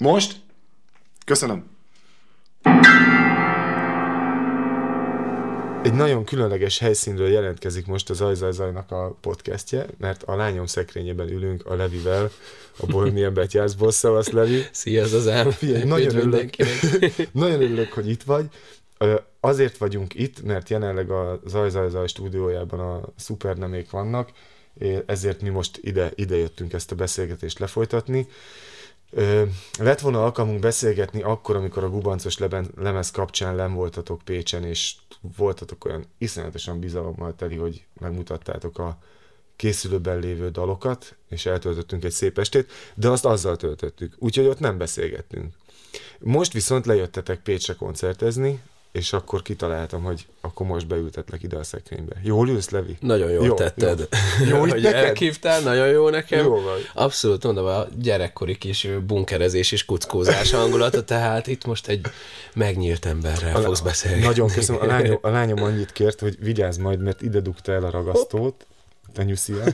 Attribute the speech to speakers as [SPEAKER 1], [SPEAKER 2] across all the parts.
[SPEAKER 1] Most? Köszönöm. Egy nagyon különleges helyszínről jelentkezik most az Ajzajzajnak a podcastje, mert a lányom szekrényében ülünk a Levivel, a Bohemian Betyászból. Szavasz, Levi!
[SPEAKER 2] Szia, az!
[SPEAKER 1] Figyelj, nagyon örülök, nagyon örülök, hogy itt vagy. Azért vagyunk itt, mert jelenleg a Zajzajzaj stúdiójában a szupernemék vannak, ezért mi most ide, ide jöttünk ezt a beszélgetést lefolytatni. Ö, lett volna alkalmunk beszélgetni akkor, amikor a gubancos leben, lemez kapcsán nem voltatok Pécsen, és voltatok olyan iszonyatosan bizalommal teli, hogy megmutattátok a készülőben lévő dalokat, és eltöltöttünk egy szép estét, de azt azzal töltöttük, úgyhogy ott nem beszélgettünk. Most viszont lejöttetek Pécsre koncertezni, és akkor kitaláltam, hogy akkor most beültetlek ide a szekrénybe. Jól ülsz, Levi?
[SPEAKER 2] Nagyon jól jó, tetted. Jó, jó hogy neked? elhívtál, nagyon jó nekem.
[SPEAKER 1] Jó vagy.
[SPEAKER 2] Abszolút, mondom, a gyerekkori kis bunkerezés és kuckózás hangulata, tehát itt most egy megnyílt emberrel a, fogsz beszélni.
[SPEAKER 1] Nagyon köszönöm. A lányom, a lányom annyit kért, hogy vigyázz majd, mert ide dugta el a ragasztót, tenyűszia.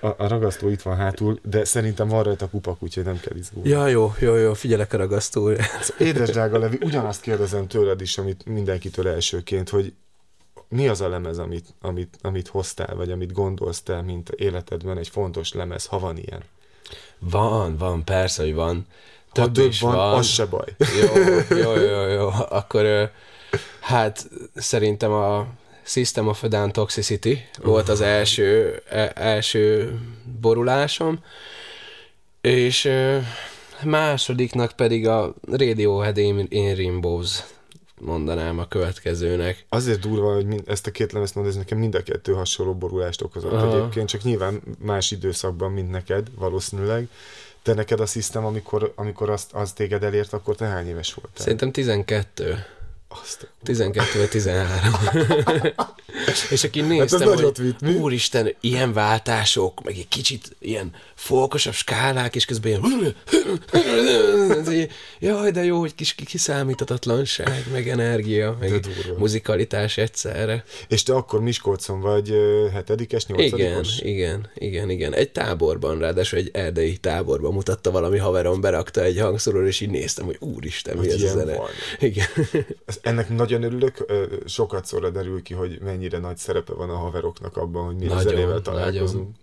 [SPEAKER 1] A, a ragasztó itt van hátul, de szerintem van rajta kupak, úgyhogy nem kell izgulni.
[SPEAKER 2] Ja, jó, jó, jó, figyelek a ragasztóra.
[SPEAKER 1] Édes drága Levi, ugyanazt kérdezem tőled is, amit mindenkitől elsőként, hogy mi az a lemez, amit, amit, amit hoztál, vagy amit gondolsz te, mint életedben egy fontos lemez, ha van ilyen?
[SPEAKER 2] Van, van, persze, hogy van.
[SPEAKER 1] Több ha több is van, van, az se baj.
[SPEAKER 2] Jó, jó, jó, jó. Akkor hát szerintem a System of a Down Toxicity volt az első, e, első borulásom, és másodiknak pedig a Radiohead in, in Rainbows mondanám a következőnek.
[SPEAKER 1] Azért durva, hogy mind, ezt a két lemezt mondod, ez nekem mind a kettő hasonló borulást okozott Aha. egyébként, csak nyilván más időszakban, mint neked valószínűleg. De neked a System, amikor, amikor azt, az téged elért, akkor te hány éves voltál?
[SPEAKER 2] Szerintem 12. Azt 12 vagy 13. és aki néztem, hát hogy vitt, mi? úristen, ilyen váltások, meg egy kicsit ilyen folkosabb skálák, és közben ilyen jaj, de jó, hogy kis kiszámíthatatlanság, meg energia, meg muzikalitás egyszerre.
[SPEAKER 1] És te akkor Miskolcon vagy hetedikes,
[SPEAKER 2] nyolcadikos? Igen, igen, igen, igen. Egy táborban, ráadásul egy erdei táborban mutatta valami haverom, berakta egy hangszóról, és így néztem, hogy úristen, mi ez a zene. Van. Igen.
[SPEAKER 1] Ennek nagyon örülök, sokat szóra derül ki, hogy mennyire nagy szerepe van a haveroknak abban, hogy mi nagyon, zenével találkozunk. Nagyon.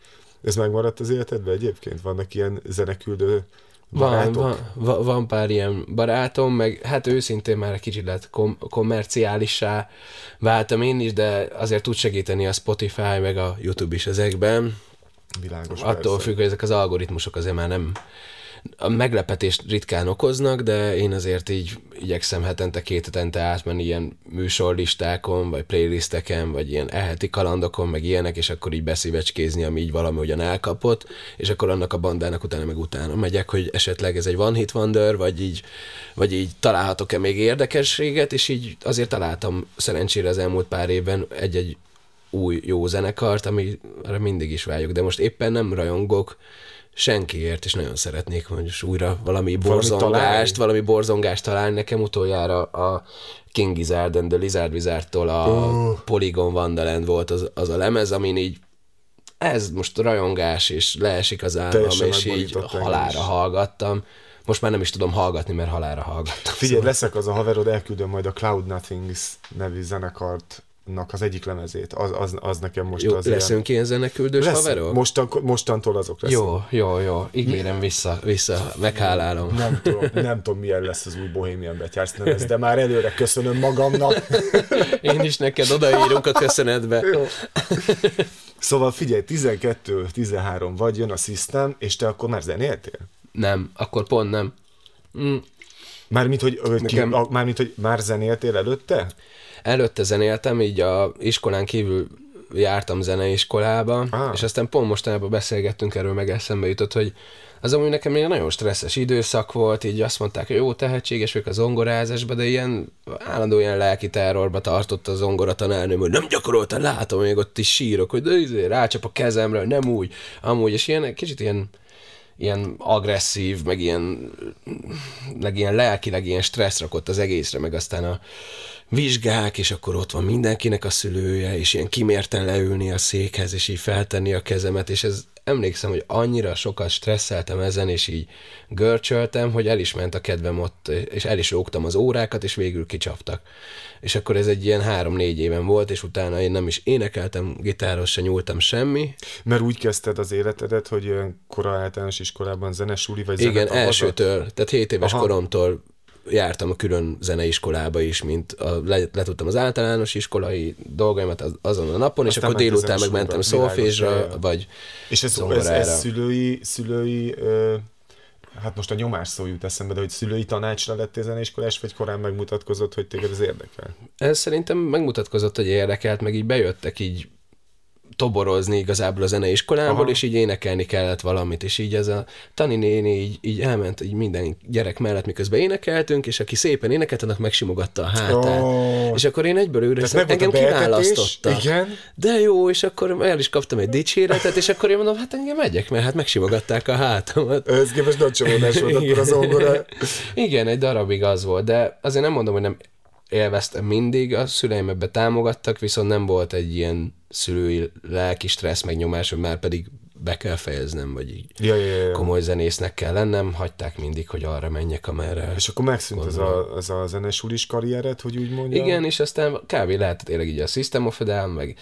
[SPEAKER 1] Ez megmaradt az életedben egyébként? Vannak ilyen zeneküldő
[SPEAKER 2] van, van, van, van pár ilyen barátom, meg hát őszintén már kicsit lett kom- kommerciálissá váltam én is, de azért tud segíteni a Spotify, meg a YouTube is ezekben.
[SPEAKER 1] Világos,
[SPEAKER 2] Attól függ, hogy ezek az algoritmusok azért már nem a meglepetést ritkán okoznak, de én azért így igyekszem hetente, két hetente átmenni ilyen műsorlistákon, vagy playlisteken, vagy ilyen eheti kalandokon, meg ilyenek, és akkor így beszívecskézni, ami így valami ugyan elkapott, és akkor annak a bandának utána meg utána megyek, hogy esetleg ez egy one hit wonder, vagy így, vagy így találhatok-e még érdekességet, és így azért találtam szerencsére az elmúlt pár évben egy-egy új jó zenekart, amire mindig is vágyok, de most éppen nem rajongok, senkiért, és nagyon szeretnék hogy újra valami borzongást, valami, borzongást találni. Nekem utoljára a King Gizzard and the Lizard Wizardtól a oh. Polygon Wonderland volt az, az a lemez, amin így ez most rajongás, és leesik az állam, és így halára hallgattam. Most már nem is tudom hallgatni, mert halára hallgattam.
[SPEAKER 1] Figyelj, szóval. leszek az a haverod, elküldöm majd a Cloud Nothings nevű zenekart nak az egyik lemezét, az, az, az nekem most
[SPEAKER 2] jó,
[SPEAKER 1] az
[SPEAKER 2] leszünk ilyen, ilyen zeneküldős lesz, haverok?
[SPEAKER 1] Mostan, mostantól azok leszünk.
[SPEAKER 2] Jó, jó, jó, ígérem vissza, vissza, meghálálom.
[SPEAKER 1] Nem tudom, nem tudom, milyen lesz az új Bohemian Betyársz nevez, de már előre köszönöm magamnak.
[SPEAKER 2] Én is neked odaírunk a köszönetbe. Jó.
[SPEAKER 1] Szóval figyelj, 12-13 vagy, jön a System, és te akkor már zenéltél?
[SPEAKER 2] Nem, akkor pont nem. Mm.
[SPEAKER 1] Mármint, hogy, Nekem... ki, mármint, hogy már zenéltél előtte?
[SPEAKER 2] Előtte zenéltem, így a iskolán kívül jártam zeneiskolába, ah. és aztán pont mostanában beszélgettünk erről, meg eszembe jutott, hogy az amúgy nekem egy nagyon stresszes időszak volt, így azt mondták, hogy jó, tehetséges vagyok a zongorázásba, de ilyen állandó ilyen lelki terrorba tartott a zongora tanárnőm, hogy nem gyakoroltam, látom, még ott is sírok, hogy de izé, rácsap a kezemre, nem úgy, amúgy, és ilyen kicsit ilyen ilyen agresszív, meg ilyen, meg ilyen lelkileg ilyen stressz rakott az egészre, meg aztán a vizsgák, és akkor ott van mindenkinek a szülője, és ilyen kimérten leülni a székhez, és így feltenni a kezemet, és ez emlékszem, hogy annyira sokat stresszeltem ezen, és így görcsöltem, hogy el is ment a kedvem ott, és el is rógtam az órákat, és végül kicsaptak. És akkor ez egy ilyen három-négy éven volt, és utána én nem is énekeltem, gitáros se nyúltam semmi.
[SPEAKER 1] Mert úgy kezdted az életedet, hogy kora általános iskolában zenesuli, vagy
[SPEAKER 2] Igen, elsőtől, tehát 7 éves Aha. koromtól jártam a külön zeneiskolába is, mint a, letudtam az általános iskolai dolgaimat azon a napon, Aztán és akkor délután meg mentem szolfésra, vagy
[SPEAKER 1] És ez, ez, ez szülői, szülői ö, hát most a nyomás szó jut eszembe, de hogy szülői tanácsra lettél zeneiskolás, vagy korán megmutatkozott, hogy téged ez érdekel?
[SPEAKER 2] Ez szerintem megmutatkozott, hogy érdekelt, meg így bejöttek így toborozni igazából a zeneiskolából, Aha. és így énekelni kellett valamit, és így ez a Tani néni így, így elment így minden gyerek mellett, miközben énekeltünk, és aki szépen énekelt, annak megsimogatta a hátát. Oh. És akkor én egyből őre engem kiválasztotta.
[SPEAKER 1] Igen.
[SPEAKER 2] De jó, és akkor el is kaptam egy dicséretet, és akkor én mondom, hát engem megyek, mert hát megsimogatták a hátamat.
[SPEAKER 1] Ez képest nagy csomódás volt akkor az ongora.
[SPEAKER 2] Igen, egy darabig az volt, de azért nem mondom, hogy nem élveztem mindig, a szüleim ebbe támogattak, viszont nem volt egy ilyen szülői lelki stressz megnyomás, hogy már pedig be kell fejeznem, vagy így
[SPEAKER 1] ja, ja, ja.
[SPEAKER 2] komoly zenésznek kell lennem, hagyták mindig, hogy arra menjek, amerre.
[SPEAKER 1] És akkor megszűnt ez a, ez a zenesulis karriered, hogy úgy mondjam?
[SPEAKER 2] Igen, és aztán kb. lehetett tényleg így a System of a Down, meg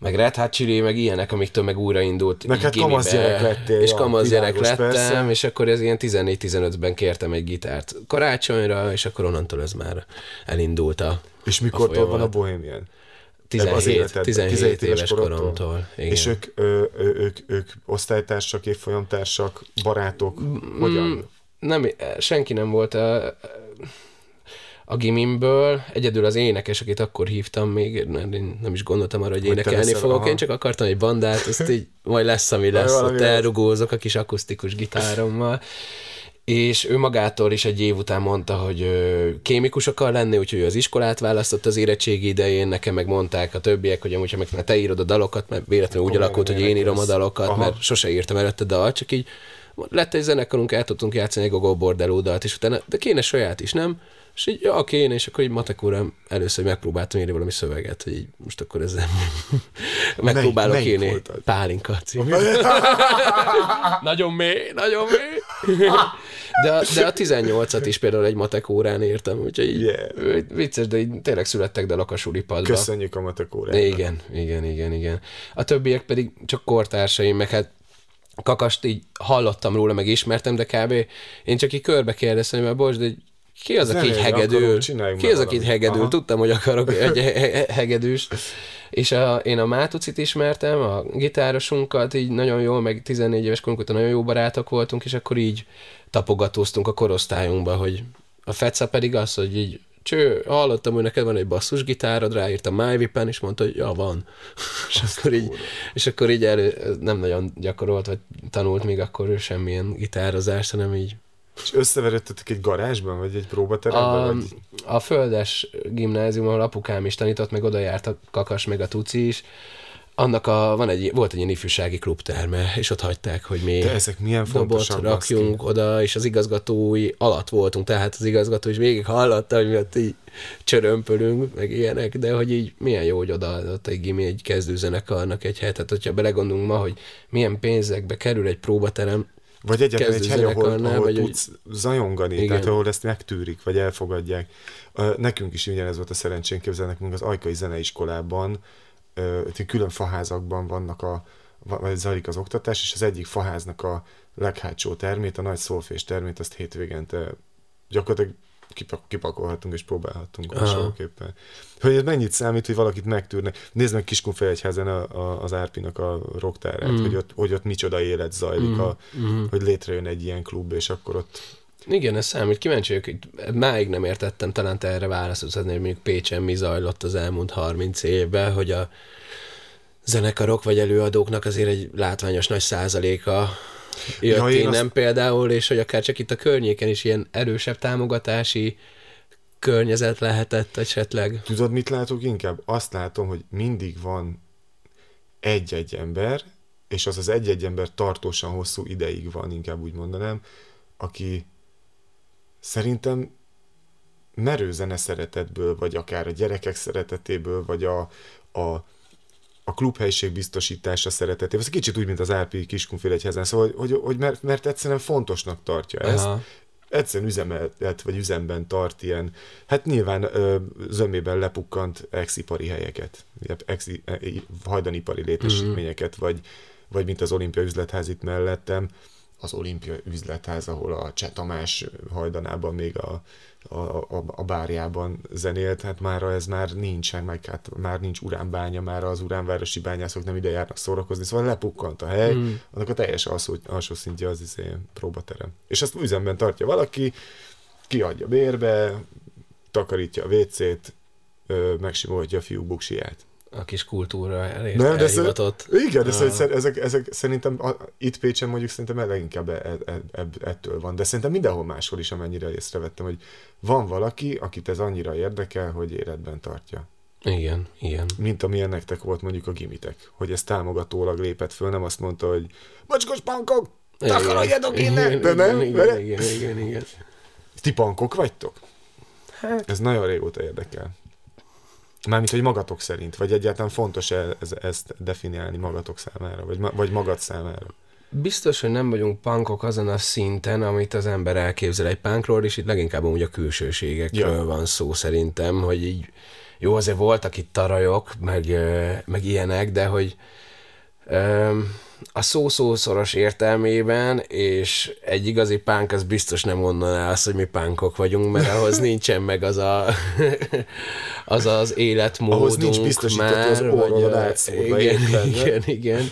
[SPEAKER 2] meg Red Hot Chili, meg ilyenek, amiktől meg újraindult.
[SPEAKER 1] Meg hát kamasz gyerek lettél.
[SPEAKER 2] És kamasz gyerek lettem, persze. és akkor ez ilyen 14-15-ben kértem egy gitárt karácsonyra, és akkor onnantól ez már elindult a
[SPEAKER 1] És mikor van a Bohemian?
[SPEAKER 2] 17, életed, 17, 17 éves, éves koromtól.
[SPEAKER 1] igen. És ők, ö, ö, ők, ők osztálytársak, évfolyamtársak, barátok, mm, hogyan?
[SPEAKER 2] Nem, senki nem volt a, a gimimből, egyedül az énekes, akit akkor hívtam még, nem, nem is gondoltam arra, hogy énekelni fogok, aha. én csak akartam egy bandát, azt így majd lesz, ami lesz, ott elrugózok a kis akusztikus gitárommal és ő magától is egy év után mondta, hogy kémikus akar lenni, úgyhogy az iskolát választott az érettségi idején, nekem meg mondták a többiek, hogy amúgy, ha meg te írod a dalokat, mert véletlenül úgy alakult, hogy én írom a dalokat, Aha. mert sose írtam előtte dal, csak így lett egy zenekarunk, el tudtunk játszani egy Gogol Bordeló dalt, és utána, de kéne saját is, nem? És így, ja, kéne, és akkor így matek úrám először megpróbáltam írni valami szöveget, hogy így most akkor ezzel megpróbálok mely, írni pálinka nagyon mély, nagyon mély. de, a, de a 18-at is például egy matek órán írtam, úgyhogy így, yeah. vicces, de így tényleg születtek de a padba.
[SPEAKER 1] Köszönjük a matek órán.
[SPEAKER 2] Igen, igen, igen, igen. A többiek pedig csak kortársaim, meg hát kakast így hallottam róla, meg ismertem, de kb. én csak így körbe kérdeztem, mert bocs, de ki az, aki így hegedül? Ki az, aki így hegedül? Aha. Tudtam, hogy akarok egy hegedűs. És a, én a Mátucit ismertem, a gitárosunkat, így nagyon jól, meg 14 éves korunk nagyon jó barátok voltunk, és akkor így tapogatóztunk a korosztályunkba, hogy a Feca pedig az, hogy így cső, hallottam, hogy neked van egy basszusgitárod, ráírtam MyVipen, és mondta, hogy ja, van. és, akkor így, és akkor így elő, nem nagyon gyakorolt, vagy tanult még akkor ő semmilyen gitározást, hanem így
[SPEAKER 1] és összeveredtetek egy garázsban, vagy egy próbateremben? A, vagy?
[SPEAKER 2] A Földes gimnázium, ahol apukám is tanított, meg oda járt a Kakas, meg a Tuci is, annak a, van egy, volt egy ilyen ifjúsági klubterme, és ott hagyták, hogy mi
[SPEAKER 1] De ezek milyen fontosak
[SPEAKER 2] rakjunk baszki. oda, és az igazgatói alatt voltunk, tehát az igazgató is végig hallotta, hogy mi ott így csörömpölünk, meg ilyenek, de hogy így milyen jó, hogy odaadott egy gimi egy kezdőzenekarnak egy hetet, hogyha belegondolunk ma, hogy milyen pénzekbe kerül egy próbaterem,
[SPEAKER 1] vagy egyetlen egy hely, ahol, ahol vagy tudsz egy... zajongani, Igen. tehát ahol ezt megtűrik, vagy elfogadják. Nekünk is ugyanez volt a szerencsénk, képzelnek, még az Ajkai Zeneiskolában, külön faházakban vannak a, vagy zajlik az oktatás, és az egyik faháznak a leghátsó termét, a nagy szolfés termét, azt hétvégente gyakorlatilag kipakolhatunk és próbálhatunk hasonlóképpen. Hogy ez mennyit számít, hogy valakit megtűrne. Nézd meg Kiskunfehegyházen a, a, az Árpinak a rocktárát, mm. hogy, ott, hogy ott micsoda élet zajlik, mm. A, mm. hogy létrejön egy ilyen klub, és akkor ott
[SPEAKER 2] igen, ez számít. Kíváncsi vagyok, hogy máig nem értettem, talán te erre válaszolsz, hogy mondjuk Pécsen mi zajlott az elmúlt 30 évben, hogy a zenekarok vagy előadóknak azért egy látványos nagy százaléka jött ja, innen azt... például, és hogy akár csak itt a környéken is ilyen erősebb támogatási környezet lehetett esetleg.
[SPEAKER 1] Tudod, mit látok inkább? Azt látom, hogy mindig van egy-egy ember, és az az egy-egy ember tartósan hosszú ideig van, inkább úgy mondanám, aki szerintem merő zene szeretetből, vagy akár a gyerekek szeretetéből, vagy a, a, a klubhelység biztosítása szeretetével. Ez kicsit úgy, mint az RP Kiskunfélegyhezen, szóval, hogy, hogy, hogy mert, mert egyszerűen fontosnak tartja ezt. Aha egyszerűen üzemet vagy üzemben tart ilyen, hát nyilván ö, zömében lepukkant exipari helyeket, exi, e, hajdanipari létesítményeket, mm-hmm. vagy, vagy mint az olimpia üzletház itt mellettem, az olimpia üzletház, ahol a Cseh Tamás hajdanában még a, a, a, a bárjában zenélt, hát már ez már nincsen, meg hát már nincs uránbánya, már az uránvárosi bányászok nem ide járnak szórakozni, szóval lepukkant a hely, mm. annak a teljes alsó, alsó szintje az izé, próbaterem. És azt üzemben tartja valaki, kiadja bérbe, takarítja a WC-t, megsimolja a fiúk buksiját
[SPEAKER 2] a kis kultúra elért, Nem, de elhivatott.
[SPEAKER 1] Szer- igen, de ah. szer- ezek, ezek szerintem a, itt Pécsen mondjuk szerintem leginkább e, e, e, ettől van, de szerintem mindenhol máshol is, amennyire észrevettem, hogy van valaki, akit ez annyira érdekel, hogy életben tartja.
[SPEAKER 2] Igen, igen.
[SPEAKER 1] Mint amilyen nektek volt mondjuk a gimitek, hogy ez támogatólag lépett föl, nem azt mondta, hogy macskos pankok, takarodjatok innen! De nem?
[SPEAKER 2] Igen, igen, igen, igen, igen.
[SPEAKER 1] Ti pankok vagytok? Hát. Ez nagyon régóta érdekel. Mármint, hogy magatok szerint, vagy egyáltalán fontos -e ez, ezt definiálni magatok számára, vagy, vagy magad számára?
[SPEAKER 2] Biztos, hogy nem vagyunk punkok azon a szinten, amit az ember elképzel egy punkról, és itt leginkább úgy a külsőségekről ja. van szó szerintem, hogy így jó, azért voltak itt tarajok, meg, meg ilyenek, de hogy a szó szószoros értelmében, és egy igazi pánk az biztos nem mondaná azt, hogy mi pánkok vagyunk, mert ahhoz nincsen meg az a, az, az életmódunk ahhoz nincs biztosított már, az vagy, igen, igen, igen,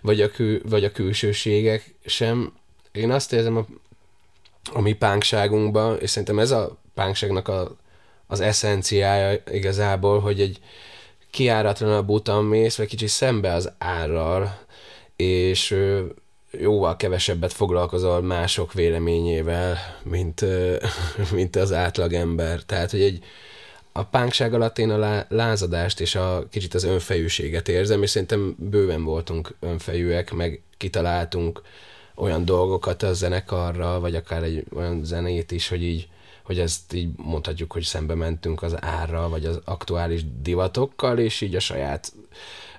[SPEAKER 2] vagy a, kül, vagy a külsőségek sem. Én azt érzem a, a mi pánkságunkban, és szerintem ez a pánkságnak a, az eszenciája igazából, hogy egy kiáratlan butan mész, vagy kicsit szembe az árral, és jóval kevesebbet foglalkozol mások véleményével, mint, mint az átlagember. Tehát, hogy egy, a pánkság alatt én a lázadást és a kicsit az önfejűséget érzem, és szerintem bőven voltunk önfejűek, meg kitaláltunk olyan dolgokat a zenekarra, vagy akár egy olyan zenét is, hogy így hogy ezt így mondhatjuk, hogy szembe mentünk az árral, vagy az aktuális divatokkal, és így a saját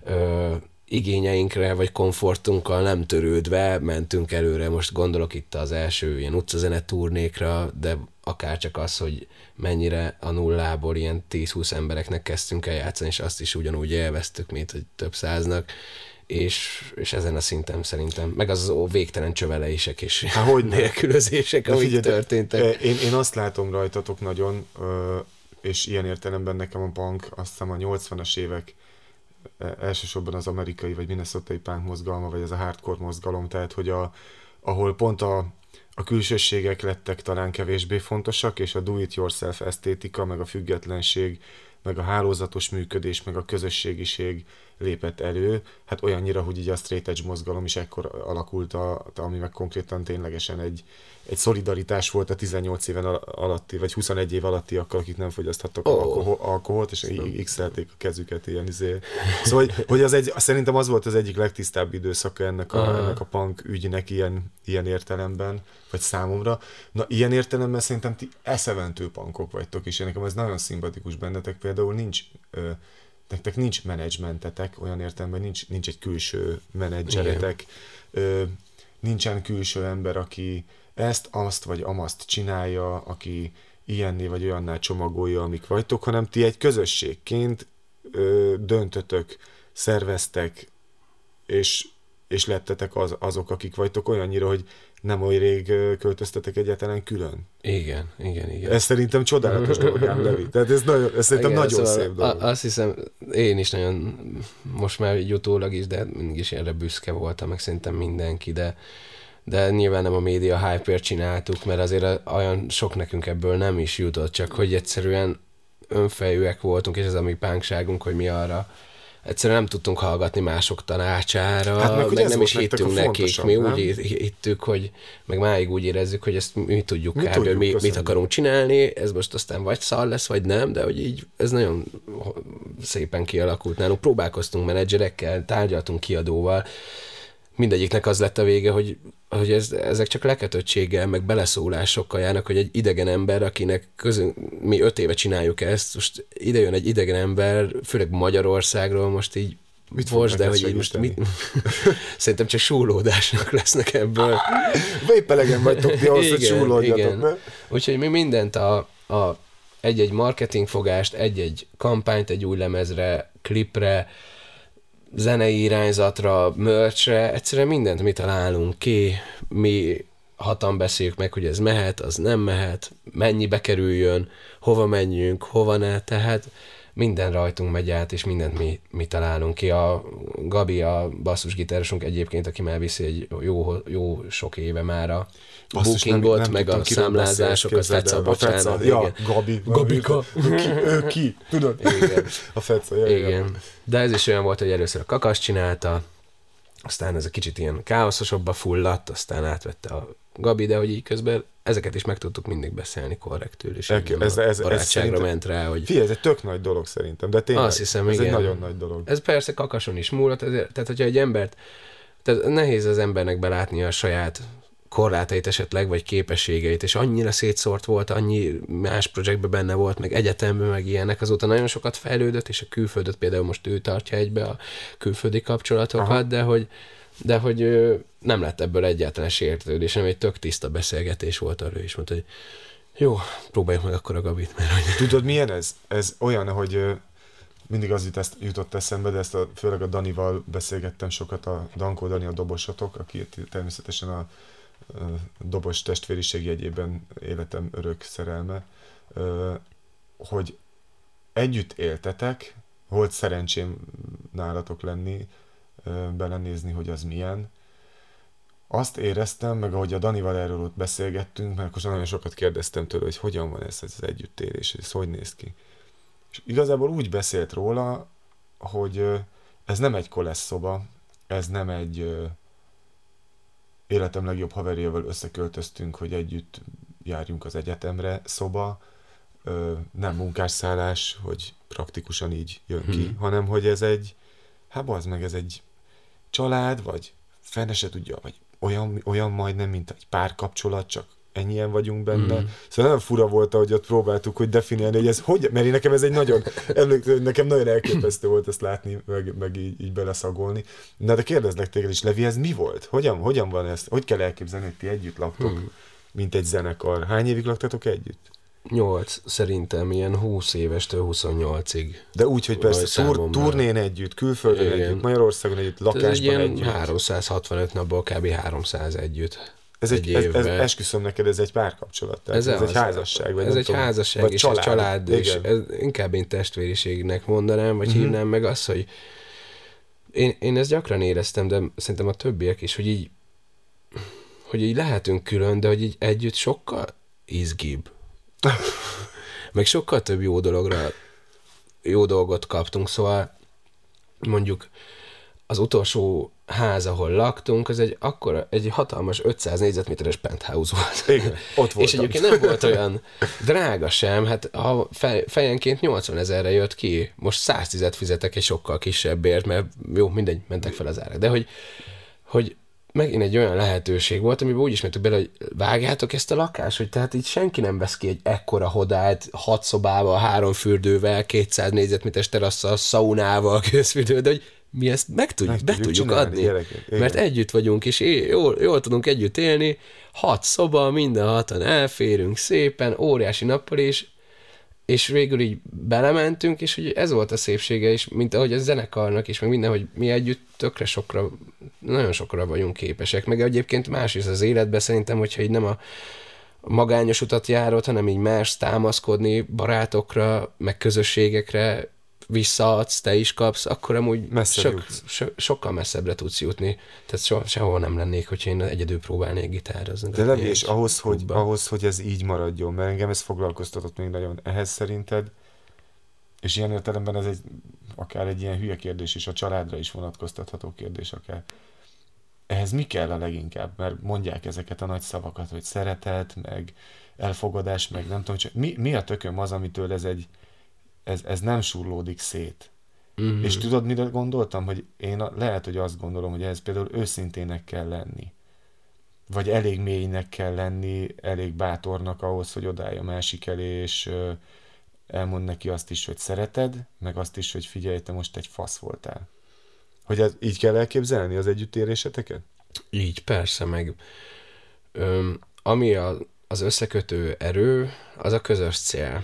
[SPEAKER 2] ö, igényeinkre, vagy komfortunkkal nem törődve mentünk előre. Most gondolok itt az első ilyen utcazene turnékra, de akár csak az, hogy mennyire a nullából ilyen 10-20 embereknek kezdtünk el játszani, és azt is ugyanúgy élveztük, mint hogy több száznak és, és ezen a szinten szerintem, meg az végtelen csövelések és Há, hogy nélkülözések, amik figyelj, történtek.
[SPEAKER 1] Én, én azt látom rajtatok nagyon, és ilyen értelemben nekem a bank azt hiszem a 80-as évek e, elsősorban az amerikai vagy minnesota punk mozgalma, vagy ez a hardcore mozgalom, tehát hogy a, ahol pont a, a külsőségek lettek talán kevésbé fontosak, és a do-it-yourself esztétika, meg a függetlenség, meg a hálózatos működés, meg a közösségiség lépett elő, hát olyannyira, hogy így a straight edge mozgalom is ekkor alakult, a, ami meg konkrétan ténylegesen egy, egy szolidaritás volt a 18 éven alatti, vagy 21 év akkal, akik nem fogyaszthattak oh. alkohol, alkoholt, és x a kezüket ilyen izé. Szóval, hogy, hogy az egy, szerintem az volt az egyik legtisztább időszaka ennek a, ennek a punk ügynek ilyen, ilyen értelemben, vagy számomra. Na, ilyen értelemben szerintem ti eszeventő pankok vagytok, és nekem ez nagyon szimpatikus bennetek, például nincs ö, nektek nincs menedzsmentetek, olyan értelemben nincs, nincs egy külső menedzseretek, ö, nincsen külső ember, aki ezt, azt vagy amazt csinálja, aki ilyenné vagy olyanná csomagolja, amik vagytok, hanem ti egy közösségként ö, döntötök, szerveztek, és, és lettetek az, azok, akik vagytok olyannyira, hogy nem oly rég költöztetek egyáltalán külön.
[SPEAKER 2] Igen, igen, igen.
[SPEAKER 1] Ez szerintem csodálatos dolog, Levi. Tehát ez, nagyon, ez szerintem igen, nagyon szóval szép dolog.
[SPEAKER 2] Azt hiszem, én is nagyon, most már így utólag is, de mindig is erre büszke voltam, meg szerintem mindenki, de de nyilván nem a média hype csináltuk, mert azért olyan sok nekünk ebből nem is jutott, csak hogy egyszerűen önfejűek voltunk, és ez a mi pánkságunk, hogy mi arra egyszerűen nem tudtunk hallgatni mások tanácsára, hát meg, meg nem is hittünk nekik. Mi nem? úgy hittük, hogy meg máig úgy érezzük, hogy ezt mi tudjuk mi kb. Tudjuk, mi, mit akarunk csinálni, ez most aztán vagy szar lesz, vagy nem, de hogy így ez nagyon szépen kialakult nálunk. Próbálkoztunk menedzserekkel, tárgyaltunk kiadóval, mindegyiknek az lett a vége, hogy hogy ez, ezek csak lekötöttséggel, meg beleszólásokkal járnak, hogy egy idegen ember, akinek közön, mi öt éve csináljuk ezt, most ide jön egy idegen ember, főleg Magyarországról, most így mit Most, de hogy most mit... Szerintem csak súlódásnak lesznek ebből.
[SPEAKER 1] Épp elegen vagytok ti ahhoz, hogy súlódjatok, ne?
[SPEAKER 2] Úgyhogy mi mindent a, a egy-egy marketingfogást, egy-egy kampányt egy új lemezre, klipre, zenei irányzatra, merchre, egyszerűen mindent mi találunk ki, mi hatan beszéljük meg, hogy ez mehet, az nem mehet, mennyibe kerüljön, hova menjünk, hova ne, tehát minden rajtunk megy át, és mindent mi, mi találunk ki. A Gabi, a basszusgitárosunk egyébként, aki már viszi egy jó, jó sok éve már a Basszus, bookingot, nem, nem meg a számlázásokat, Feca, bocsánat. A Feca,
[SPEAKER 1] ja, Gabi.
[SPEAKER 2] Gabika.
[SPEAKER 1] Ő ki, ő ki, tudod?
[SPEAKER 2] Igen.
[SPEAKER 1] A Feca, ja,
[SPEAKER 2] igen. igen. De ez is olyan volt, hogy először a Kakas csinálta, aztán ez a kicsit ilyen káoszosabbba fulladt, aztán átvette a Gabi, de hogy így közben ezeket is meg tudtuk mindig beszélni korrektül, és
[SPEAKER 1] ez, ez, ez,
[SPEAKER 2] barátságra ez ment rá, hogy...
[SPEAKER 1] Fie, ez egy tök nagy dolog szerintem, de tényleg, Azt hiszem, ez igen. egy nagyon nagy dolog.
[SPEAKER 2] Ez persze kakason is múlott, ezért, tehát hogyha egy embert, tehát nehéz az embernek belátni a saját korlátait esetleg, vagy képességeit, és annyira szétszórt volt, annyi más projektben benne volt, meg egyetemben, meg ilyenek, azóta nagyon sokat fejlődött, és a külföldöt például most ő tartja egybe a külföldi kapcsolatokat, Aha. de hogy de hogy nem lett ebből egyáltalán sértődés, hanem egy tök tiszta beszélgetés volt arról is, mondta, hogy jó, próbáljuk meg akkor a Gabit. Mert hogy...
[SPEAKER 1] Tudod, milyen ez? Ez olyan, hogy mindig az jut, jutott eszembe, de ezt a, főleg a Danival beszélgettem sokat, a Dankó Dani a dobosatok, aki természetesen a dobos testvériség jegyében életem örök szerelme, hogy együtt éltetek, volt szerencsém nálatok lenni, belenézni, hogy az milyen. Azt éreztem, meg ahogy a Danival erről ott beszélgettünk, mert akkor nagyon sokat kérdeztem tőle, hogy hogyan van ez az együttélés, ez hogy néz ki. És igazából úgy beszélt róla, hogy ez nem egy kolesz szoba, ez nem egy életem legjobb haverjával összeköltöztünk, hogy együtt járjunk az egyetemre szoba, nem munkásszállás, hogy praktikusan így jön ki, hmm. hanem hogy ez egy, hát az meg ez egy család, vagy fene se tudja, vagy olyan, olyan majdnem, mint egy párkapcsolat, csak ennyien vagyunk benne. Mm. Szóval nagyon fura volt, hogy ott próbáltuk, hogy definiálni, hogy ez hogy, mert én nekem ez egy nagyon, emlékszem, nekem nagyon elképesztő volt ezt látni, meg, meg így, így beleszagolni. Na de kérdezlek téged is, Levi, ez mi volt? Hogyan, hogyan van ez? Hogy kell elképzelni, hogy ti együtt laktok, mm. mint egy zenekar? Hány évig laktatok együtt?
[SPEAKER 2] 8, szerintem ilyen 20 évestől 28-ig.
[SPEAKER 1] De úgy, hogy persze tur, turnén együtt, külföldön Igen. együtt, Magyarországon együtt, lakásban egy ilyen együtt.
[SPEAKER 2] 365 napból kb. 300 együtt.
[SPEAKER 1] Ez egy, egy ez, ez, esküszöm neked, ez egy párkapcsolat, tehát ez, ez az, egy házasság.
[SPEAKER 2] Vagy ez egy tudom, házasság vagy és család, egy család, és ez inkább én testvériségnek mondanám, vagy uh-huh. hívnám meg azt, hogy én, én ezt gyakran éreztem, de szerintem a többiek is, hogy így hogy így lehetünk külön, de hogy így együtt sokkal izgibb. Meg sokkal több jó dologra, jó dolgot kaptunk, szóval mondjuk az utolsó ház, ahol laktunk, az egy akkor egy hatalmas 500 négyzetméteres penthouse volt.
[SPEAKER 1] Igen, ott voltam.
[SPEAKER 2] És egyébként nem volt olyan drága sem, hát a fejenként 80 ezerre jött ki, most 110 fizetek egy sokkal kisebbért, mert jó, mindegy, mentek fel az árak, de hogy, hogy megint egy olyan lehetőség volt, amiben úgy ismertük bele, hogy vágjátok ezt a lakást, hogy tehát így senki nem vesz ki egy ekkora hodát, hat szobával, három fürdővel, 200 négyzetméteres terasszal, szaunával, közfürdő, de hogy mi ezt meg tudjuk, meg be tudjuk, tudjuk adni. Gyerekek, mert együtt vagyunk, és jól, jól tudunk együtt élni, hat szoba, minden hatan elférünk szépen, óriási nappal, és és végül így belementünk, és hogy ez volt a szépsége is, mint ahogy a zenekarnak is, meg minden, hogy mi együtt tökre sokra, nagyon sokra vagyunk képesek, meg egyébként más is az életben szerintem, hogyha így nem a magányos utat járod, hanem így más támaszkodni barátokra, meg közösségekre, visszaadsz, te is kapsz, akkor amúgy sok, so, sokkal messzebbre tudsz jutni. Tehát so, sehol nem lennék, hogyha én egyedül próbálnék gitározni.
[SPEAKER 1] De Levi, és ahhoz hogy, ahhoz, hogy ez így maradjon, mert engem ez foglalkoztatott még nagyon. Ehhez szerinted, és ilyen értelemben ez egy, akár egy ilyen hülye kérdés is, a családra is vonatkoztatható kérdés akár. Ehhez mi kell a leginkább? Mert mondják ezeket a nagy szavakat, hogy szeretet, meg elfogadás, meg nem tudom, csak mi, mi a tököm az, amitől ez egy, ez, ez nem surlódik szét. Uh-huh. És tudod, mire gondoltam? Hogy én lehet, hogy azt gondolom, hogy ez például őszintének kell lenni. Vagy elég mélynek kell lenni, elég bátornak ahhoz, hogy odállj a másik elé, és elmond neki azt is, hogy szereted, meg azt is, hogy figyelj, te most egy fasz voltál. Hogy ez, így kell elképzelni az együttéréseteket?
[SPEAKER 2] Így, persze, meg öm, ami a, az összekötő erő, az a közös cél.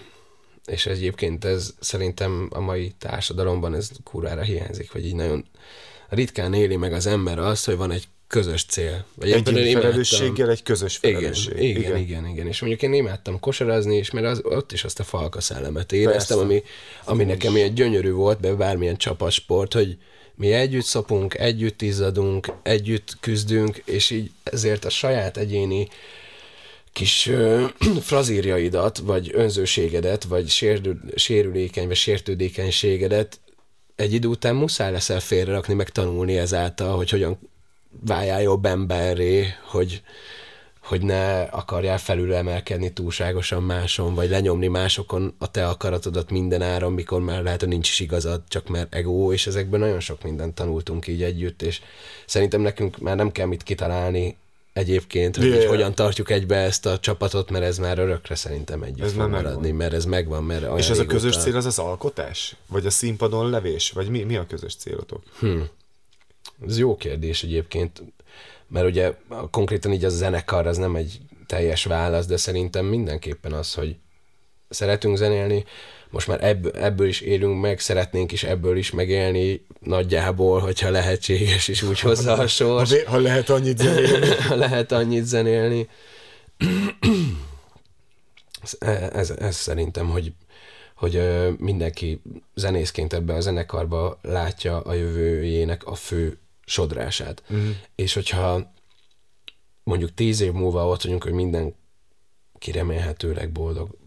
[SPEAKER 2] És egyébként ez szerintem a mai társadalomban ez kurára hiányzik, vagy így nagyon ritkán éli meg az ember azt, hogy van egy közös cél.
[SPEAKER 1] Vagy egy felelősséggel egy közös felelősség.
[SPEAKER 2] Igen, igen, igen, igen, igen. És mondjuk én imádtam kosarazni, és mert az, ott is azt a falka szellemet éreztem, ami, ami nekem ilyen gyönyörű volt, be bármilyen csapatsport, hogy mi együtt szopunk, együtt izzadunk, együtt küzdünk, és így ezért a saját egyéni kis ö, frazírjaidat, vagy önzőségedet, vagy sérül, sérülékeny, vagy sértődékenységedet egy idő után muszáj leszel félrerakni, meg tanulni ezáltal, hogy hogyan váljál jobb emberré, hogy, hogy ne akarjál felülemelkedni túlságosan máson, vagy lenyomni másokon a te akaratodat minden áron, mikor már lehet, hogy nincs is igazad, csak mert ego, és ezekben nagyon sok mindent tanultunk így együtt, és szerintem nekünk már nem kell mit kitalálni egyébként, hogy yeah. hogyan tartjuk egybe ezt a csapatot, mert ez már örökre szerintem együtt ez fog maradni, megvan. mert ez megvan. Mert
[SPEAKER 1] és ez a közös cél az az alkotás? Vagy a színpadon levés? Vagy mi, mi a közös célotok?
[SPEAKER 2] Hmm. Ez jó kérdés egyébként, mert ugye konkrétan így a zenekar az nem egy teljes válasz, de szerintem mindenképpen az, hogy szeretünk zenélni, most már ebből, ebből is élünk meg, szeretnénk is ebből is megélni nagyjából, hogyha lehetséges, és úgy hozza a sors.
[SPEAKER 1] Ha, ha lehet annyit zenélni.
[SPEAKER 2] ha lehet annyit zenélni. ez, ez, szerintem, hogy, hogy mindenki zenészként ebbe a zenekarba látja a jövőjének a fő sodrását. Uh-huh. És hogyha mondjuk tíz év múlva ott vagyunk, hogy minden remélhetőleg boldog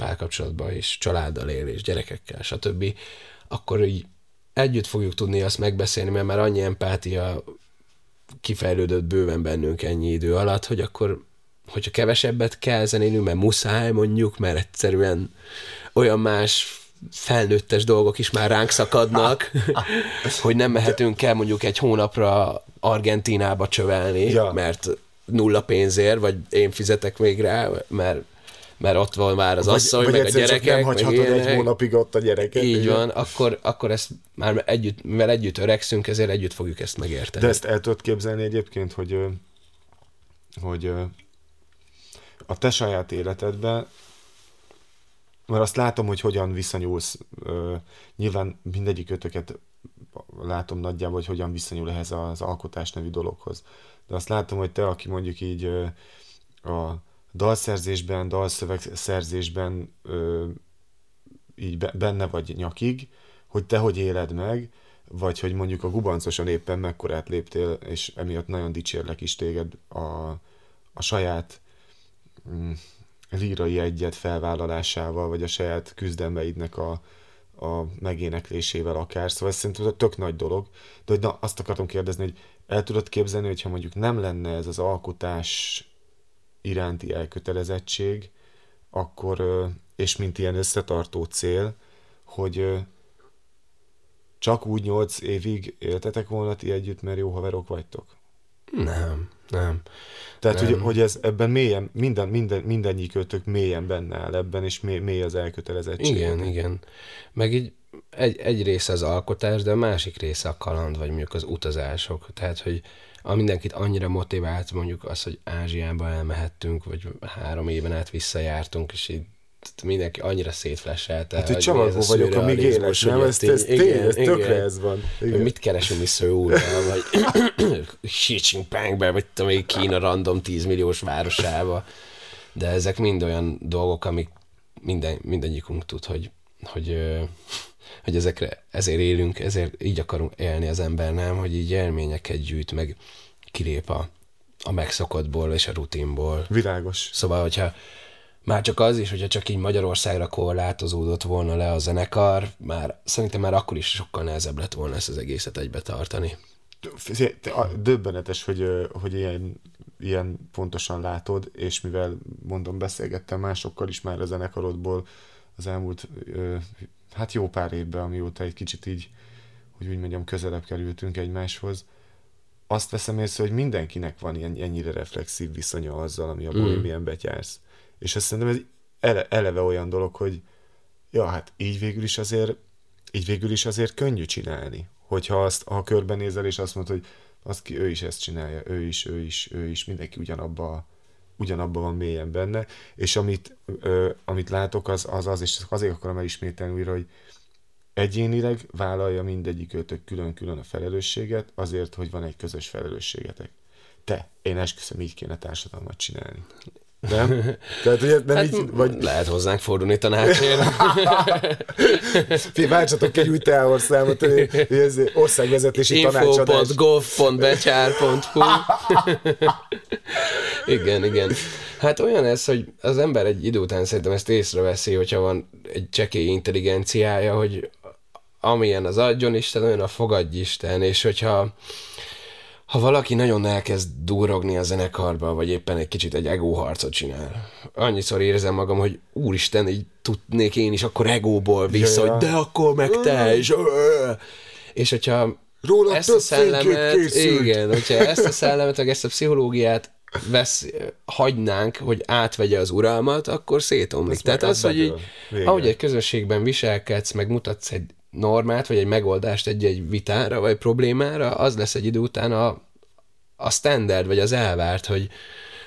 [SPEAKER 2] párkapcsolatban és családdal él, és gyerekekkel, stb., akkor így együtt fogjuk tudni azt megbeszélni, mert már annyi empátia kifejlődött bőven bennünk ennyi idő alatt, hogy akkor, hogyha kevesebbet kell zenélnünk, mert muszáj mondjuk, mert egyszerűen olyan más felnőttes dolgok is már ránk szakadnak, hogy nem mehetünk el mondjuk egy hónapra Argentinába csövelni, ja. mert nulla pénzért, vagy én fizetek még rá, mert mert ott van már az asszony, vagy meg a gyerekek. nem
[SPEAKER 1] hagyhatod egy hónapig ott a gyereket.
[SPEAKER 2] Így van, akkor, akkor ezt már együtt, mivel együtt öregszünk, ezért együtt fogjuk ezt megérteni.
[SPEAKER 1] De ezt el tudod képzelni egyébként, hogy, hogy a te saját életedben mert azt látom, hogy hogyan viszonyulsz, nyilván mindegyik ötöket látom nagyjából, hogy hogyan viszonyul ehhez az alkotás nevű dologhoz. De azt látom, hogy te, aki mondjuk így a dalszerzésben, dalszövegszerzésben így benne vagy nyakig, hogy te hogy éled meg, vagy hogy mondjuk a gubancosan éppen mekkorát léptél, és emiatt nagyon dicsérlek is téged a, a saját mm, lírai egyet felvállalásával, vagy a saját küzdelmeidnek a, a megéneklésével akár. Szóval ez szerintem tök nagy dolog. De hogy na, azt akartam kérdezni, hogy el tudod képzelni, hogyha mondjuk nem lenne ez az alkotás iránti elkötelezettség, akkor, és mint ilyen összetartó cél, hogy csak úgy nyolc évig éltetek volna ti együtt, mert jó haverok vagytok?
[SPEAKER 2] Nem, nem.
[SPEAKER 1] Tehát, nem. Hogy, hogy ez ebben mélyen, minden, minden, mindennyikötök mélyen benne áll ebben, és mély, mély az elkötelezettség.
[SPEAKER 2] Igen, igen. Meg így egy, egy része az alkotás, de a másik része a kaland, vagy mondjuk az utazások. Tehát, hogy a mindenkit annyira motivált, mondjuk az, hogy Ázsiába elmehettünk, vagy három éven át visszajártunk, és így mindenki annyira szétfleselte.
[SPEAKER 1] Hát, hogy csavargó vagyok, amíg élek, nem? Ez, ez, tény, ez tökre ez van.
[SPEAKER 2] Igen. Mit keresünk mi Szőulban, vagy Xi Jinpingbe, vagy tudom, még Kína random 10 milliós városába. De ezek mind olyan dolgok, amik minden, mindegyikünk tud, hogy, hogy, hogy ezekre, ezért élünk, ezért így akarunk élni az ember, nem? Hogy így élményeket gyűjt, meg kilép a, a megszokottból és a rutinból.
[SPEAKER 1] Világos.
[SPEAKER 2] Szóval, hogyha már csak az is, hogyha csak így Magyarországra korlátozódott volna le a zenekar, már szerintem már akkor is sokkal nehezebb lett volna ezt az egészet egybe tartani.
[SPEAKER 1] Döbbenetes, hogy, hogy ilyen, ilyen pontosan látod, és mivel mondom, beszélgettem másokkal is már a zenekarodból az elmúlt hát jó pár évben, amióta egy kicsit így, hogy úgy mondjam, közelebb kerültünk egymáshoz, azt veszem észre, hogy mindenkinek van ilyen, ennyire reflexív viszonya azzal, ami a mm. bohémien betyársz. És azt szerintem ez ele, eleve olyan dolog, hogy ja, hát így végül is azért így végül is azért könnyű csinálni, hogyha azt, ha körbenézel, és azt mondod, hogy az ki, ő is ezt csinálja, ő is, ő is, ő is, mindenki ugyanabba, ugyanabban van mélyen benne, és amit, ö, amit látok, az, az az, és azért akarom elismételni újra, hogy egyénileg vállalja mindegyik őtök külön-külön a felelősséget, azért, hogy van egy közös felelősségetek. Te, én esküszöm, így kéne társadalmat csinálni. Nem?
[SPEAKER 2] Tehát, ugye, nem hát, így, vagy... Lehet hozzánk fordulni tanácsért.
[SPEAKER 1] Fé, váltsatok egy új teávorszámot, ez országvezetési tanácsadás.
[SPEAKER 2] Info.gov.becsár.hu Igen, igen. Hát olyan ez, hogy az ember egy idő után szerintem ezt észreveszi, hogyha van egy csekély intelligenciája, hogy amilyen az adjon Isten, olyan a fogadj Isten, és hogyha ha valaki nagyon elkezd durogni a zenekarba, vagy éppen egy kicsit egy egóharcot csinál, annyiszor érzem magam, hogy úristen, így tudnék én is akkor egóból vissza, ja, hogy de akkor meg te is. És hogyha Róla ezt a szellemet, igen, hogyha ezt a szellemet, vagy ezt a pszichológiát vesz, hagynánk, hogy átvegye az uralmat, akkor szétomlik. Ez Tehát az, hogy így, ahogy egy közösségben viselkedsz, meg mutatsz egy normát, vagy egy megoldást egy-egy vitára, vagy problémára, az lesz egy idő után a, a standard, vagy az elvárt, hogy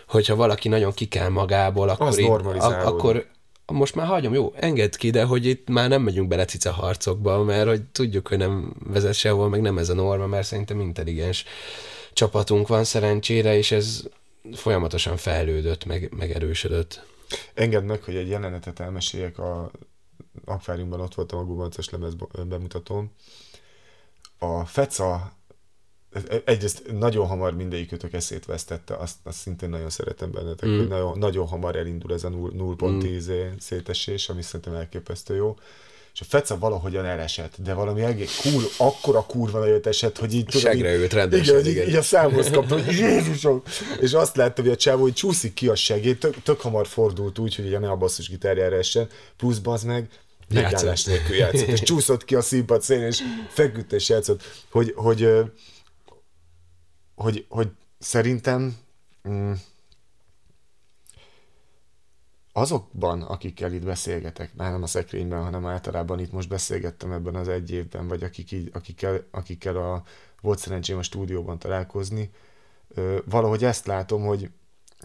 [SPEAKER 2] hogyha valaki nagyon kell magából, akkor, itt, a, akkor most már hagyom, jó, engedd ki, de hogy itt már nem megyünk bele cica harcokba, mert hogy tudjuk, hogy nem vezet sehol, meg nem ez a norma, mert szerintem intelligens csapatunk van szerencsére, és ez folyamatosan fejlődött, meg, megerősödött.
[SPEAKER 1] Engedd meg, hogy egy jelenetet elmeséljek a akváriumban ott voltam a gubancos lemez bemutatón. A FECA egyrészt nagyon hamar mindegyikőtök eszét vesztette, azt, azt szintén nagyon szeretem bennetek, mm. hogy nagyon, nagyon hamar elindul ez a 0.10 mm. szétesés, ami szerintem elképesztő jó és a feca valahogyan elesett, de valami egész cool, akkora kurva nagyot esett, hogy így
[SPEAKER 2] tudom, Segre ült rendesen,
[SPEAKER 1] igen, igen. Így, így a számhoz kapta, hogy Jézusom! És azt láttam, hogy a csávó, hogy csúszik ki a segély, tök, tök hamar fordult úgy, hogy ugye ne a basszus gitárjára essen, plusz az meg megállás nélkül játszott, és csúszott ki a színpad szélén, és feküdt és játszott, hogy, hogy, hogy, hogy, hogy szerintem mm, azokban, akikkel itt beszélgetek, már nem a szekrényben, hanem általában itt most beszélgettem ebben az egy évben, vagy akik így, akikkel, akikkel a, volt szerencsém a stúdióban találkozni, valahogy ezt látom, hogy,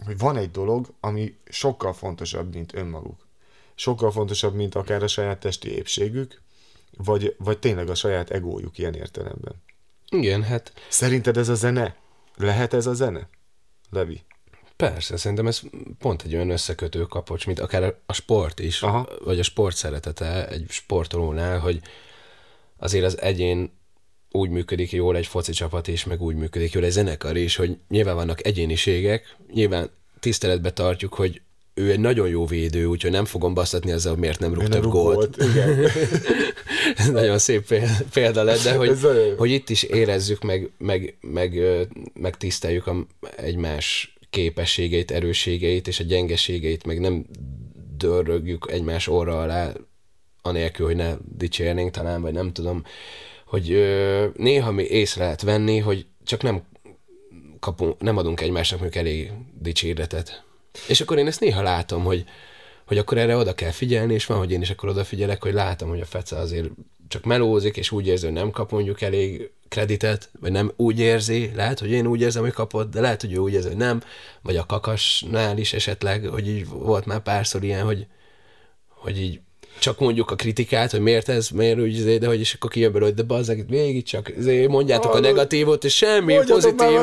[SPEAKER 1] hogy van egy dolog, ami sokkal fontosabb, mint önmaguk. Sokkal fontosabb, mint akár a saját testi épségük, vagy, vagy tényleg a saját egójuk ilyen értelemben.
[SPEAKER 2] Igen, hát...
[SPEAKER 1] Szerinted ez a zene? Lehet ez a zene? Levi?
[SPEAKER 2] Persze, szerintem ez pont egy olyan összekötő kapocs, mint akár a sport is, Aha. vagy a sport szeretete egy sportolónál, hogy azért az egyén úgy működik jól egy foci csapat is, meg úgy működik jól egy zenekar is, hogy nyilván vannak egyéniségek, nyilván tiszteletbe tartjuk, hogy ő egy nagyon jó védő, úgyhogy nem fogom basztatni ezzel, hogy miért nem rúg több gólt. Ez nagyon szép példa lett, de hogy, hogy itt is érezzük, meg, meg, meg, meg tiszteljük a, egymás képességeit, erősségeit és a gyengeségeit, meg nem dörrögjük egymás orra alá, anélkül, hogy ne dicsérnénk talán, vagy nem tudom, hogy ö, néha mi észre lehet venni, hogy csak nem kapunk, nem adunk egymásnak mondjuk elég dicséretet. És akkor én ezt néha látom, hogy, hogy akkor erre oda kell figyelni, és van, hogy én is akkor odafigyelek, hogy látom, hogy a fece azért csak melózik, és úgy érzi, hogy nem kap mondjuk elég kreditet, vagy nem úgy érzi, lehet, hogy én úgy érzem, hogy kapott, de lehet, hogy ő úgy érzi, hogy nem, vagy a kakasnál is esetleg, hogy így volt már párszor ilyen, hogy, hogy így csak mondjuk a kritikát, hogy miért ez, miért úgy, izé, de hogy is akkor kijön belőle, de bazzeg, végig csak izé, mondjátok a negatívot, és semmi pozitív.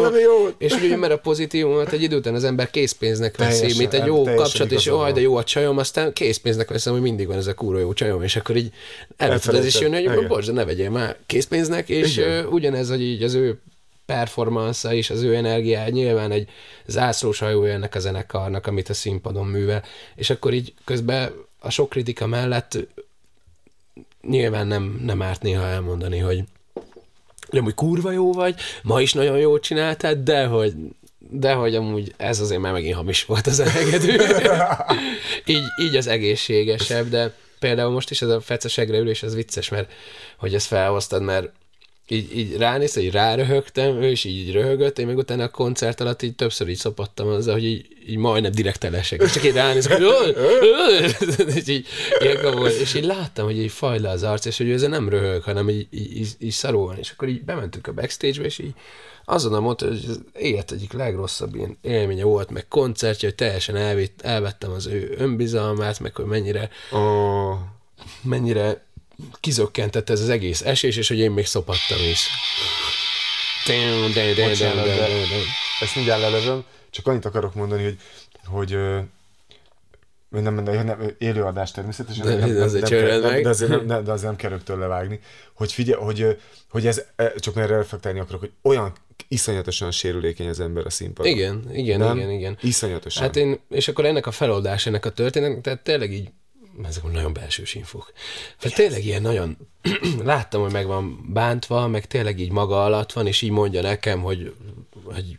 [SPEAKER 2] És ugye, mert a pozitívumot egy idő után az ember készpénznek veszi, teljesen, mint egy jó kapcsolat, és jó, de jó a csajom, aztán készpénznek veszem, hogy mindig van ez a kúró jó csajom, és akkor így előtted ez is jönni, hogy bocs, de ne vegyél már készpénznek, és uh, ugyanez, hogy így az ő performance és az ő energiája nyilván egy zászlós hajója ennek a zenekarnak, amit a színpadon művel, és akkor így közben a sok kritika mellett nyilván nem, nem árt néha elmondani, hogy nem, hogy kurva jó vagy, ma is nagyon jól csináltad, de hogy, de hogy amúgy ez azért már megint hamis volt az elegedő. így, így az egészségesebb, de például most is ez a fecesegre ülés, ez vicces, mert hogy ezt felhoztad, mert így, így ránéztem, így ráröhögtem, ő is így röhögött, én meg utána a koncert alatt így többször így szopattam azzal, hogy így, így majdnem direkt elesek. És csak így ránézek, hogy és így, volt. És így láttam, hogy így fajla az arc, és hogy ő ezen nem röhög, hanem így, így, így, így szarul van. És akkor így bementünk a backstage-be, és így azonnal mondta, hogy az élet egyik legrosszabb ilyen élménye volt, meg koncertje, hogy teljesen elvitt, elvettem az ő önbizalmát, meg hogy mennyire oh. mennyire kizökkentett ez az egész esés, és hogy én még szopattam is.
[SPEAKER 1] Ezt mindjárt lelövöm, csak annyit akarok mondani, hogy, hogy nem, nem, nem, élőadás természetesen, de, nem, nem, nem, nem, nem, de, azért nem, de azért nem kell rögtön levágni, hogy figyelj, hogy, hogy ez, csak mert reflektálni akarok, hogy olyan iszonyatosan sérülékeny az ember a színpadon.
[SPEAKER 2] Igen, igen, nem? igen, igen.
[SPEAKER 1] Iszonyatosan.
[SPEAKER 2] Hát én, és akkor ennek a feloldás, ennek a történet, tehát tényleg így ezek nagyon belsős infók. Tehát tényleg ilyen nagyon, láttam, hogy meg van bántva, meg tényleg így maga alatt van, és így mondja nekem, hogy, hogy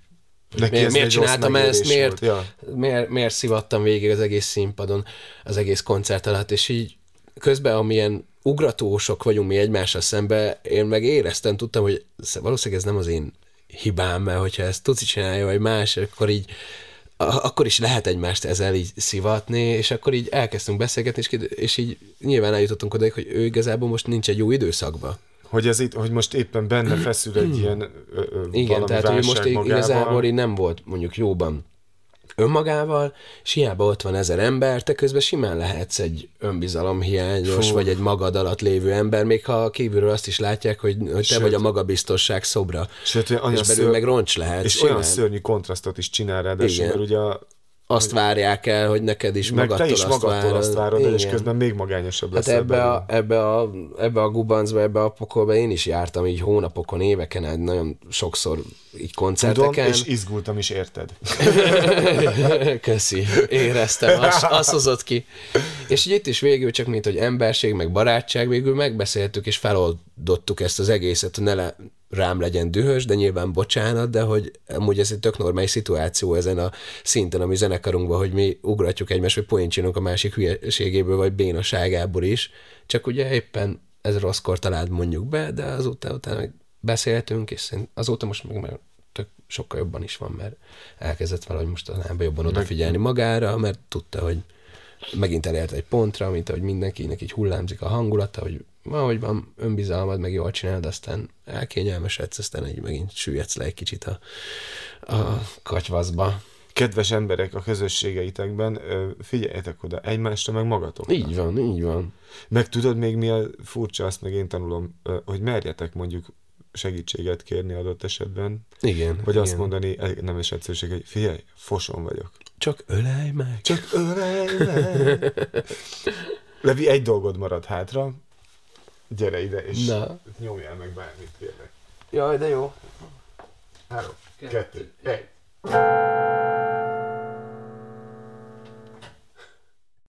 [SPEAKER 2] Neki miért, miért csináltam ezt, miért, ja. miért, miért szivattam végig az egész színpadon, az egész koncert alatt, és így közben, amilyen ugratósok vagyunk mi egymással szembe, én meg éreztem, tudtam, hogy valószínűleg ez nem az én hibám, mert hogyha ezt Tuci csinálja, vagy más, akkor így akkor is lehet egymást ezzel így szivatni, és akkor így elkezdtünk beszélgetni, és, és így nyilván eljutottunk oda, hogy ő igazából most nincs egy jó időszakban.
[SPEAKER 1] Hogy, ez itt, hogy most éppen benne feszül egy ilyen ö, ö,
[SPEAKER 2] Igen, tehát hogy most magával. igazából így nem volt mondjuk jóban önmagával, és hiába ott van ezer ember, te közben simán lehetsz egy önbizalomhiányos, Fú. vagy egy magad alatt lévő ember, még ha kívülről azt is látják, hogy, hogy te Sőt, vagy a magabiztosság szobra. Sőt, és belül ször... meg roncs lehet.
[SPEAKER 1] És simán. olyan szörnyű kontrasztot is csinál rá, de mert ugye a
[SPEAKER 2] azt várják el, hogy neked is
[SPEAKER 1] meg
[SPEAKER 2] magadtól,
[SPEAKER 1] te is azt magadtól azt várod, Igen. és közben még magányosabb
[SPEAKER 2] hát lesz. Hát ebbe a, ebbe, a, ebbe a gubancba, ebbe a pokolba én is jártam így hónapokon, éveken át, nagyon sokszor így koncerteken. Tudom,
[SPEAKER 1] és izgultam is, érted?
[SPEAKER 2] Köszi, éreztem, azt, azt hozott ki. És így itt is végül csak, mint hogy emberség, meg barátság, végül megbeszéltük, és feloldottuk ezt az egészet, hogy ne, le, rám legyen dühös, de nyilván bocsánat, de hogy amúgy ez egy tök normális szituáció ezen a szinten, ami zenekarunkban, hogy mi ugratjuk egymást, vagy poént a másik hülyeségéből, vagy bénaságából is, csak ugye éppen ez rosszkor talált mondjuk be, de azóta utána meg beszéltünk, és azóta most meg már tök sokkal jobban is van, mert elkezdett valahogy mostanában jobban odafigyelni magára, mert tudta, hogy megint elért egy pontra, mint ahogy mindenkinek így hullámzik a hangulata, hogy ahogy van önbizalmad, meg jól csinálod, aztán elkényelmesedsz, aztán egy megint süllyedsz le egy kicsit a, a katyvaszba.
[SPEAKER 1] Kedves emberek a közösségeitekben, figyeljetek oda egymásra, meg magatokra.
[SPEAKER 2] Így van, így van.
[SPEAKER 1] Meg tudod még mi a furcsa, azt meg én tanulom, hogy merjetek mondjuk segítséget kérni adott esetben.
[SPEAKER 2] Igen.
[SPEAKER 1] Vagy
[SPEAKER 2] igen.
[SPEAKER 1] azt mondani, nem is egyszerűség, hogy figyelj, foson vagyok.
[SPEAKER 2] Csak ölej meg.
[SPEAKER 1] Csak ölej meg. Levi, egy dolgod marad hátra, Gyere ide, és Na. nyomjál meg bármit, kérlek.
[SPEAKER 2] Jaj, de jó.
[SPEAKER 1] Három, kettő, kettő egy.